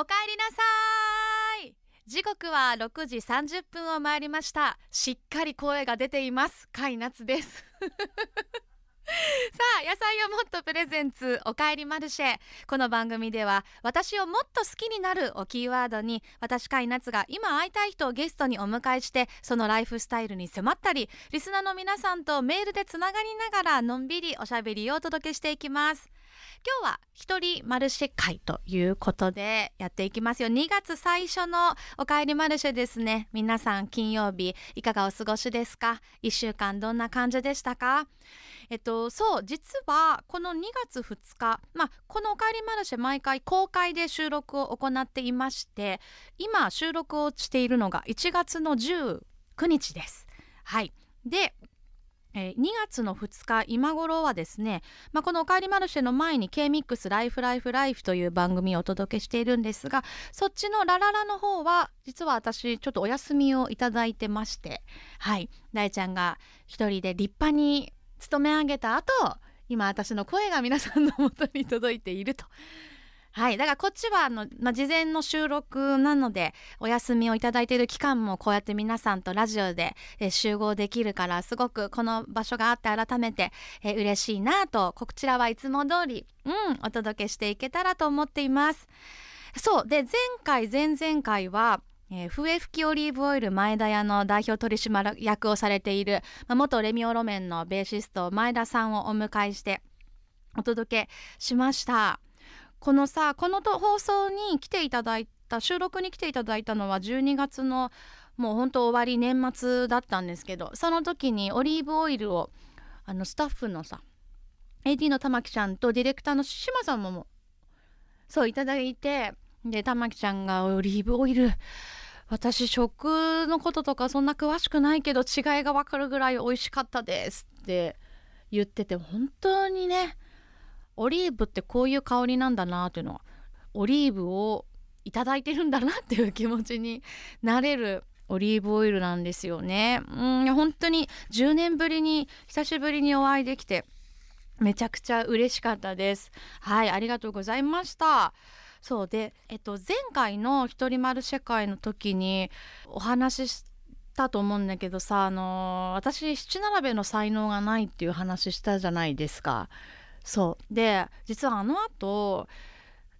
おかえりなさい。時刻は6時30分を回りました。しっかり声が出ています。甲斐夏です。さあ野菜をもっとプレゼンツおかえりマルシェ。この番組では私をもっと好きになるをキーワードに私甲斐夏が今会いたい人をゲストにお迎えしてそのライフスタイルに迫ったりリスナーの皆さんとメールでつながりながらのんびりおしゃべりをお届けしていきます。今日は一人マルシェ会ということでやっていきますよ。2月最初のおかえりマルシェですね。皆さん金曜日いかがお過ごしですか？1週間どんな感じでしたか？えっとそう実はこの2月2日まあこのおかえりマルシェ毎回公開で収録を行っていまして今収録をしているのが1月の19日です。はい。でえ、2月の2日今頃はですね、まあ、この「おかえりマルシェ」の前に K-MIX ライフライフライフという番組をお届けしているんですがそっちのラララの方は実は私ちょっとお休みをいただいてましてはい。大ちゃんが一人で立派に勤め上げた後今私の声が皆さんのもとに届いていると。はいだからこっちはあの、まあ、事前の収録なのでお休みをいただいている期間もこうやって皆さんとラジオで、え集合できるからすごくこの場所があって改めて、え嬉しいなとこちらはいつも通り、うん、お届けしていけたらと思っています。そうで前回前々回はえー、笛吹きオリーブオイル前田屋の代表取締役をされている、まあ、元レミオロメンのベーシスト前田さんをお迎えしてお届けしました。このさこの放送に来ていただいた収録に来ていただいたのは12月のもう本当終わり年末だったんですけどその時にオリーブオイルをあのスタッフのさ AD の玉木ちゃんとディレクターの島さんもそういただいてで玉木ちゃんがオリーブオイル私食のこととかそんな詳しくないけど違いがわかるぐらい美味しかったですって言ってて本当にねオリーブってこういう香りなんだなっていうのはオリーブをいただいてるんだなっていう気持ちになれるオリーブオイルなんですよね。うん本当に10年ぶりに久しぶりにお会いできてめちゃくちゃ嬉しかったです。はいありがとうございました。そうで、えっと、前回の「ひとり丸世界」の時にお話ししたと思うんだけどさあの私七並べの才能がないっていう話したじゃないですか。そうで実はあの後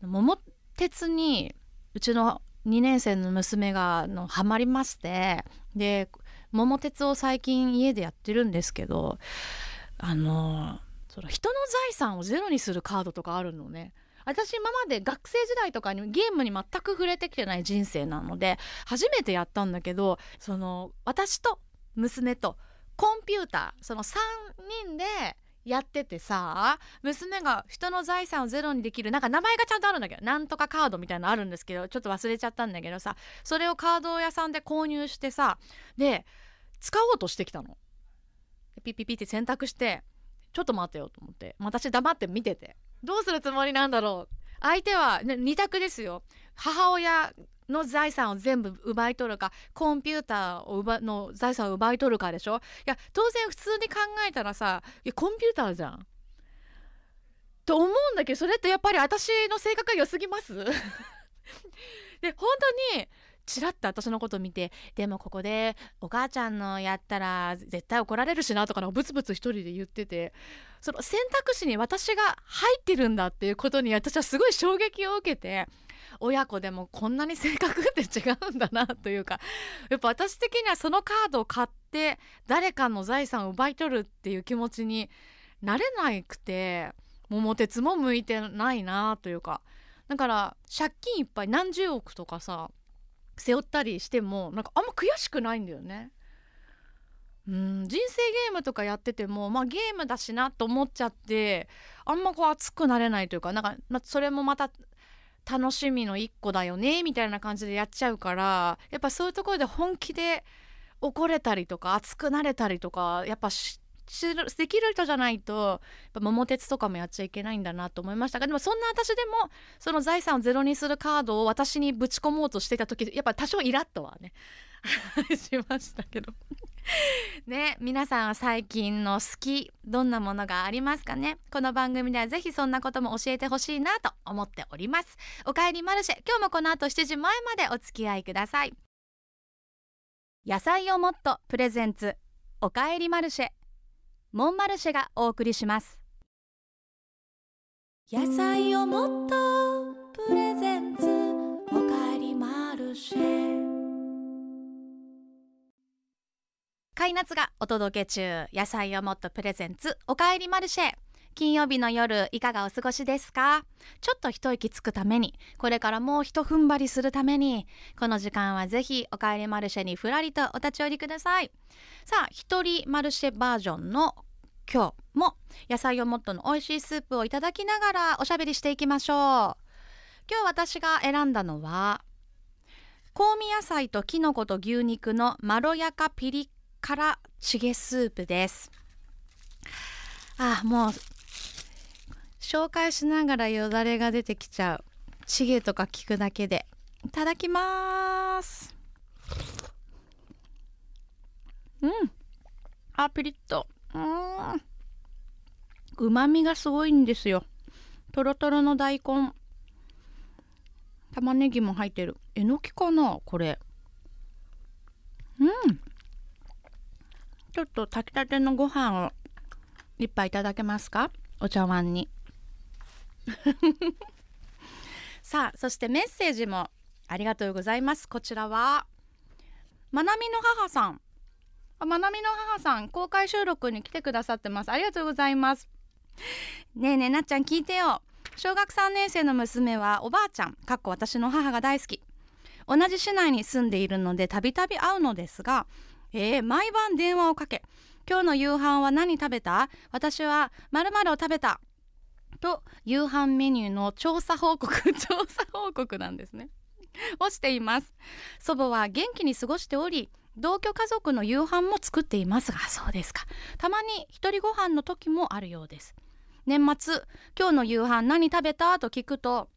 桃鉄にうちの2年生の娘がのハマりましてで桃鉄を最近家でやってるんですけどあのその人の財産をゼロにするカードとかあるのね。私今まで学生時代とかにゲームに全く触れてきてない人生なので初めてやったんだけどその私と娘とコンピューターその3人でやっててさ娘が人の財産をゼロにできるなんか名前がちゃんとあるんだけどなんとかカードみたいなのあるんですけどちょっと忘れちゃったんだけどさそれをカード屋さんで購入してさで使おうとしてきたの。ピピピって選択してちょっと待ってよと思って私黙って見ててどうするつもりなんだろう相手は、ね、2択ですよ母親の財産を全部奪い取るかコンピューターを奪の財産を奪い取るかでしょ？いや当然普通に考えたらさいやコンピューターじゃん。と思うんだけどそれってやっぱり私の性格が良すぎます？で本当にチラッと私のこと見てでもここでお母ちゃんのやったら絶対怒られるしなとかのブツブツ一人で言っててその選択肢に私が入ってるんだっていうことに私はすごい衝撃を受けて親子でもこんなに性格って違うんだなというか やっぱ私的にはそのカードを買って誰かの財産を奪い取るっていう気持ちになれなくて桃鉄も向いてないなというかだから借金いっぱい何十億とかさ背負ったりしてもなんかあんま悔しくないんだよね。うん人生ゲームとかやっててもまあゲームだしなと思っちゃってあんまこう熱くなれないというかなんか、まあ、それもまた楽しみの一個だよねみたいな感じでやっちゃうからやっぱそういうところで本気で怒れたりとか熱くなれたりとかやっぱしできる人じゃないとやっぱ桃鉄とかもやっちゃいけないんだなと思いました。がでもそんな私でもその財産をゼロにするカードを私にぶち込もうとしてた時やっぱ多少イラッとはね しましたけど。ね皆さんは最近の好きどんなものがありますかね？この番組ではぜひそんなことも教えてほしいなと思っております。おかえりマルシェ今日もこの後7時前までお付き合いください。野菜をもっとプレゼンツおかえりマルシェモンマルシェがお送りします。野菜をもっとプレゼンツおかえりマルシェ。カイナツがお届け中。野菜をもっとプレゼンツ。おかえりマルシェ。金曜日の夜いかがお過ごしですか？ちょっと一息つくために。これからもう一踏ん張りするために。この時間はぜひおかえりマルシェにふらりとお立ち寄りください。さあ一人マルシェバージョンの今日も野菜をもっとの美味しいスープをいただきながらおしゃべりしていきましょう。今日私が選んだのは香味野菜ときのこと牛肉のまろやかピリ辛チゲスープです。あもう紹介しながらよだれが出てきちゃう。チゲとか聞くだけでいただきます。うん。あピリッと。うん。うまみがすごいんですよ。とろとろの大根。玉ねぎも入ってる。えのきかなこれ。うんちょっと炊きたてのご飯を一杯いただけますか？お茶碗に。さあそしてメッセージもありがとうございます。こちらはまなみの母さん。あまなみの母さん公開収録に来てくださってます。ありがとうございます。ねえねえなっちゃん聞いてよ。小学3年生の娘はおばあちゃんかっこ私の母が大好き。同じ市内に住んでいるのでたびたび会うのですがえー、毎晩電話をかけ。今日の夕飯は何食べた？私は〇〇を食べた。と夕飯メニューの調査報告。調査報告なんですね。をしています。祖母は元気に過ごしており同居家族の夕飯も作っていますが。そうですか。たまに一人ご飯の時もあるようです。年末今日の夕飯何食べた？と聞くと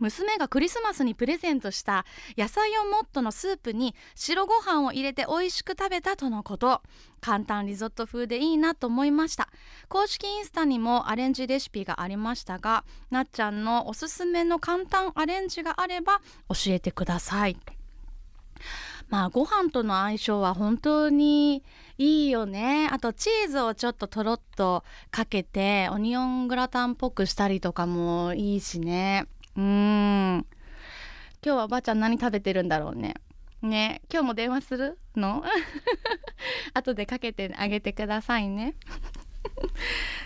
娘がクリスマスにプレゼントした野菜をもっとのスープに白ご飯を入れて美味しく食べたとのこと。簡単リゾット風でいいなと思いました。公式インスタにもアレンジレシピがありましたがなっちゃんのおすすめの簡単アレンジがあれば教えてください。まあご飯との相性は本当にいいよね。あとチーズをちょっととろっとかけてオニオングラタンっぽくしたりとかもいいしね。うーん。今日はおばあちゃん何食べてるんだろうね。ね。今日も電話するの？後でかけてあげてくださいね。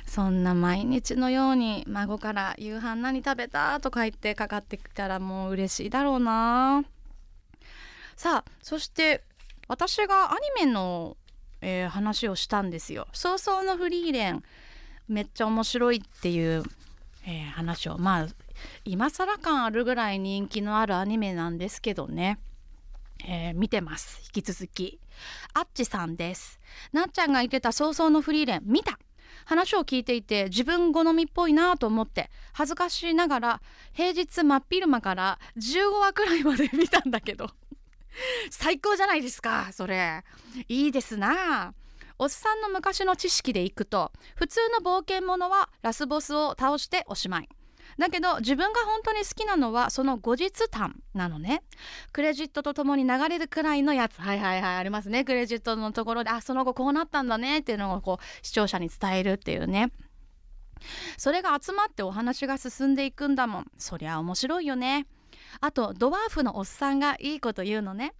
そんな毎日のように孫から「夕飯何食べた?」とか言ってかかってきたらもう嬉しいだろうな。さあそして私がアニメの、えー、話をしたんですよ。早々のフリーレン。めっちゃ面白いっていう、えー、話を。まあ今更感あるぐらい人気のあるアニメなんですけどね、えー、見てます。引き続き。あっちさんです。なっちゃんが言ってた早々のフリーレン見た。話を聞いていて自分好みっぽいなと思って恥ずかしいながら平日真っ昼間から15話くらいまで見たんだけど。最高じゃないですかそれ。いいですな。おっさんの昔の知識でいくと普通の冒険者はラスボスを倒しておしまい。だけど自分が本当に好きなのはその後日談なのね。クレジットとともに流れるくらいのやつ。はいはいはい。ありますね。クレジットのところであその後こうなったんだねっていうのをこう視聴者に伝えるっていうね。それが集まってお話が進んでいくんだもん。そりゃ面白いよね。あとドワーフのおっさんがいいこと言うのね。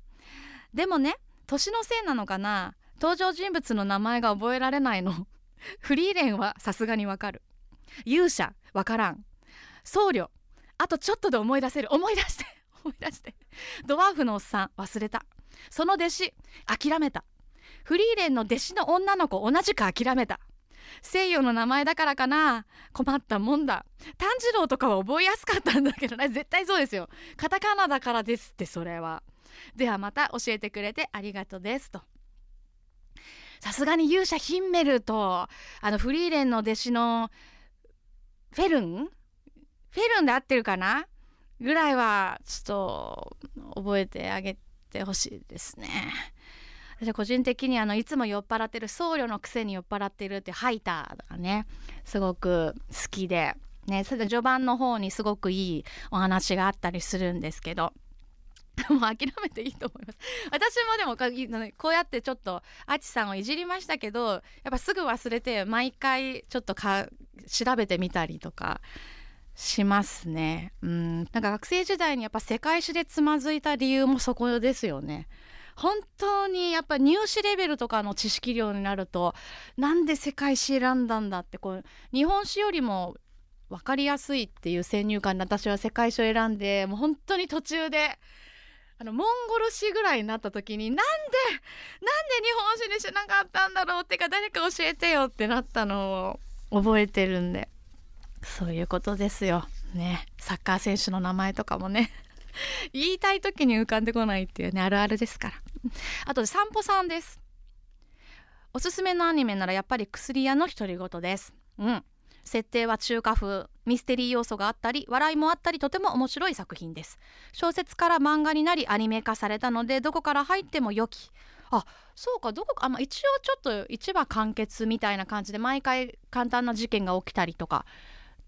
でもね年のせいなのかな。登場人物の名前が覚えられないの。フリーレンはさすがにわかる。勇者わからん。僧侶。あとちょっとで思い出せる。思い出して。思い出して。ドワーフのおっさん忘れた。その弟子諦めた。フリーレンの弟子の女の子同じく諦めた。西洋の名前だからかな。困ったもんだ。炭治郎とかは覚えやすかったんだけどね。絶対そうですよ。カタカナだからですってそれは。ではまた教えてくれてありがとうですと。さすがに勇者ヒンメルとあのフリーレンの弟子のフェルンフェルンで合ってるかな？ぐらいはちょっと覚えてあげてほしいですね。私個人的にあのいつも酔っ払ってる僧侶のくせに酔っ払ってるってハイターがねすごく好きでねそれで序盤の方にすごくいいお話があったりするんですけど。もう諦めていいと思います。私もでもこうやってちょっとあちさんをいじりましたけどやっぱすぐ忘れて毎回ちょっとか調べてみたりとかしますね。うん。なんか学生時代にやっぱ世界史でつまずいた理由もそこですよね。本当にやっぱ入試レベルとかの知識量になるとなんで世界史選んだんだってこう日本史よりも分かりやすいっていう先入観で私は世界史を選んでもう本当に途中であのモンゴル史ぐらいになった時になんでなんで日本史にしなかったんだろうってか誰か教えてよってなったのを覚えてるんで。そういうことですよ。ね。サッカー選手の名前とかもね。言いたい時に浮かんでこないっていうねあるあるですから。あと散歩さんです。おすすめのアニメならやっぱり薬屋の独り言です。うん。設定は中華風。ミステリー要素があったり笑いもあったりとても面白い作品です。小説から漫画になりアニメ化されたのでどこから入っても良き。あそうか。どこかあ、まあ、一応ちょっと一話完結みたいな感じで毎回簡単な事件が起きたりとか。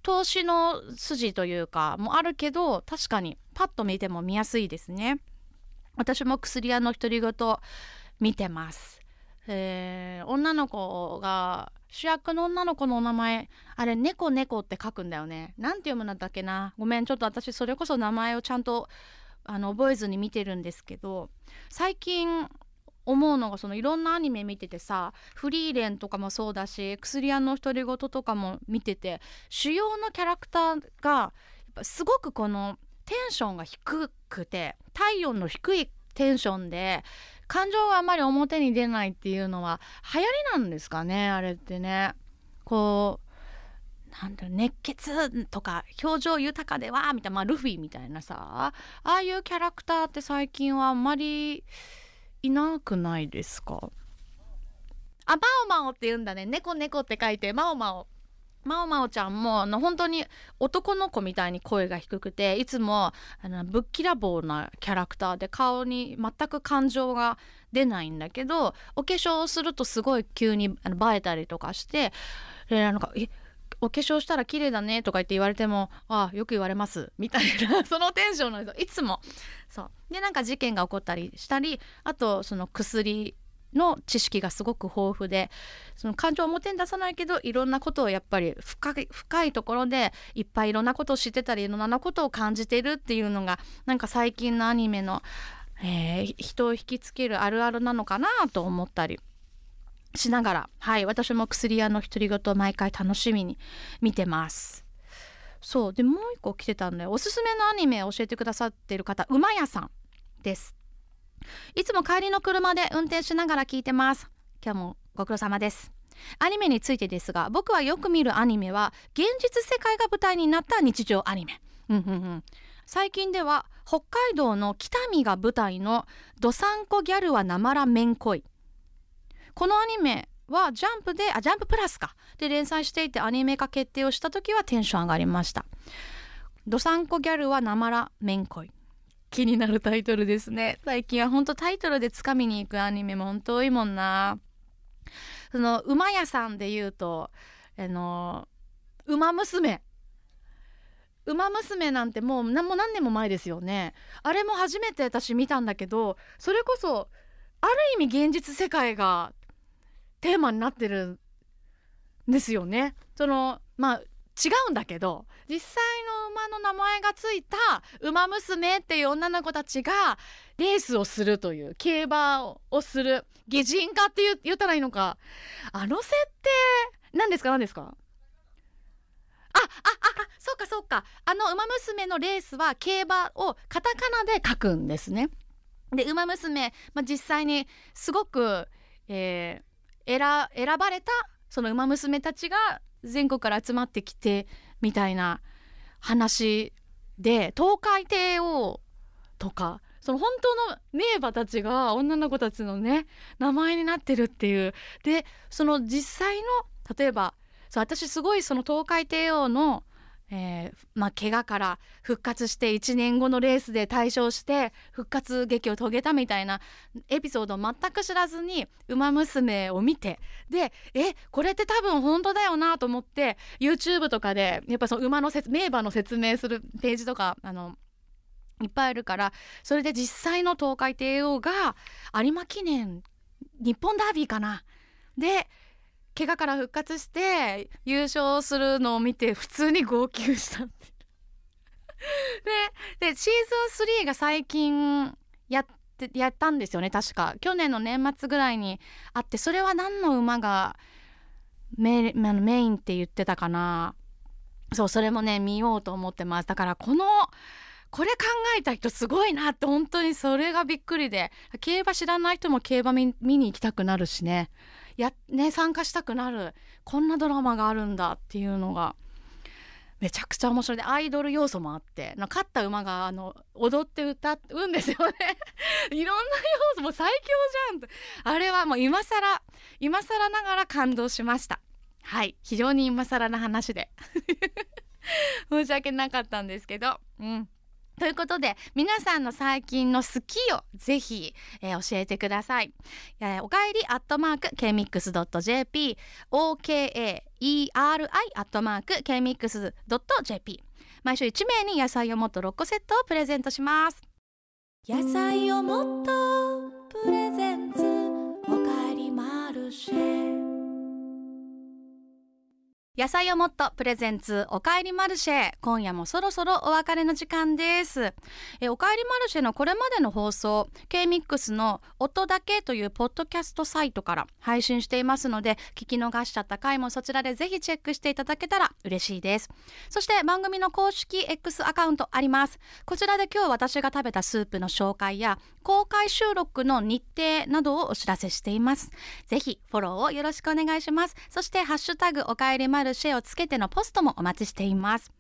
投資の筋というかもあるけど確かにパッと見ても見やすいですね。私も薬屋の独り言見てます。えー、女の子が主役の女の子のお名前あれ猫猫って書くんだよね。なんて読むんだっけな。ごめんちょっと私それこそ名前をちゃんとあの覚えずに見てるんですけど最近思うのがそのいろんなアニメ見ててさフリーレンとかもそうだし薬屋の独り言とかも見てて主要のキャラクターがやっぱすごくこのテンションが低くて体温の低いテンションで感情があまり表に出ないっていうのは流行りなんですかねあれってね。こうなんだろ熱血とか表情豊かではみたいな、まあ、ルフィみたいなさああいうキャラクターって最近はあんまりいなくないですか？あマオマオって言うんだね。猫猫って書いてマオマオ。まおまおちゃんもあの本当に男の子みたいに声が低くていつもあのぶっきらぼうなキャラクターで顔に全く感情が出ないんだけどお化粧をするとすごい急にあの映えたりとかしてでなんかえお化粧したら綺麗だねとか言って言われてもあよく言われますみたいな そのテンションの人いつも。そう。でなんか事件が起こったりしたりあとその薬の知識がすごく豊富でその感情を表に出さないけどいろんなことをやっぱり深い深いところでいっぱいいろんなことを知ってたりいろんなことを感じてるっていうのがなんか最近のアニメの、えー、人を引きつけるあるあるなのかなと思ったり。しながらはい私も薬屋の独り言を毎回楽しみに見てます。そうでもう一個来てたんでおすすめのアニメを教えてくださってる方馬屋さんです。いつも帰りの車で運転しながら聞いてます。今日もご苦労様です。アニメについてですが僕はよく見るアニメは現実世界が舞台になった日常アニメ。うんうんうん。最近では北海道の北見が舞台の「どさんこギャルはなまらめんこい」このアニメはジャンプであジャンププラスか。で連載していてアニメ化決定をした時はテンション上がりました。どさんこギャルはなまらめんこい。気になるタイトルですね。最近は本当タイトルでつかみに行くアニメも本当多いもんな。その馬屋さんで言うとあの馬娘。馬娘なんてもう何も何年も前ですよね。あれも初めて私見たんだけどそれこそある意味現実世界がテーマになってるんですよね。そのまあ違うんだけど実際の馬の名前がついた馬娘っていう女の子たちがレースをするという競馬をする擬人化って言ったらいいのか。あの設定何ですか？何ですか？あああそうかそうか。あの馬娘のレースは競馬をカタカナで書くんですね。で馬娘、まあ、実際にすごく、えー、選ばれたその馬娘たちが全国から集まってきてみたいな話で東海帝王とかその本当の名馬たちが女の子たちのね名前になってるっていう。でその実際の例えばそう私すごいその東海帝王のえーまあ、怪我から復活して1年後のレースで大勝して復活劇を遂げたみたいなエピソードを全く知らずに「ウマ娘」を見てでえこれって多分本当だよなと思って YouTube とかでやっぱその馬の名馬の説明するページとかあのいっぱいあるからそれで実際の東海帝王が有馬記念日本ダービーかな。で怪我から復活して優勝するのを見て普通に号泣した ででシーズン3が最近やってやったんですよね確か。去年の年末ぐらいにあってそれは何の馬がメメインって言ってたかな。そうそれもね見ようと思ってます。だからこのこれ考えた人すごいなって本当にそれがびっくりで。競馬知らない人も競馬見に行きたくなるしね。やね参加したくなるこんなドラマがあるんだっていうのがめちゃくちゃ面白い。でアイドル要素もあって勝った馬があの踊って歌うんですよね。いろんな要素も最強じゃんと。あれはもう今更今更ながら感動しました。はい。非常に今更な話で。申し訳なかったんですけど。うん。ということで皆さんの最近の好きをぜひ、えー、教えてください、えー、おかえりアットマーク kmix.jp okaeri アットマーク kmix.jp 毎週1名に野菜をもっと6個セットをプレゼントします。野菜をもっとプレゼンツおかえりマルシェ。野菜をもっとプレゼンツおかえりマルシェ。今夜もそろそろお別れの時間です。えおかえりマルシェのこれまでの放送 K-MIX の音だけというポッドキャストサイトから配信していますので聞き逃しちゃった回もそちらでぜひチェックしていただけたら嬉しいです。そして番組の公式 X アカウントあります。こちらで今日私が食べたスープの紹介や公開収録の日程などをお知らせしています。ぜひフォローをよろしくお願いします。そしてハッシュタグおかえりマルシェをつけてのポストもお待ちしています。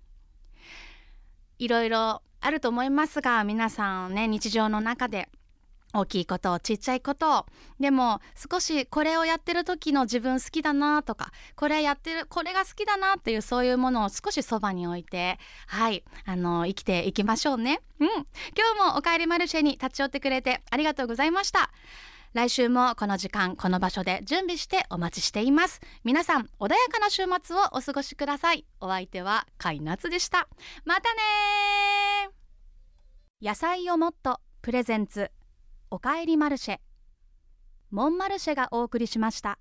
いろいろあると思いますが皆さんね日常の中で大きいことちっちゃいこと。でも少しこれをやってる時の自分好きだなとかこれやってるこれが好きだなっていうそういうものを少しそばに置いてはいあの生きていきましょうね。うん。今日もおかえりマルシェに立ち寄ってくれてありがとうございました。来週もこの時間この場所で準備してお待ちしています。皆さん穏やかな週末をお過ごしください。お相手はカイナツでした。またね野菜をもっとプレゼンツ。おかえりマルシェ。モンマルシェがお送りしました。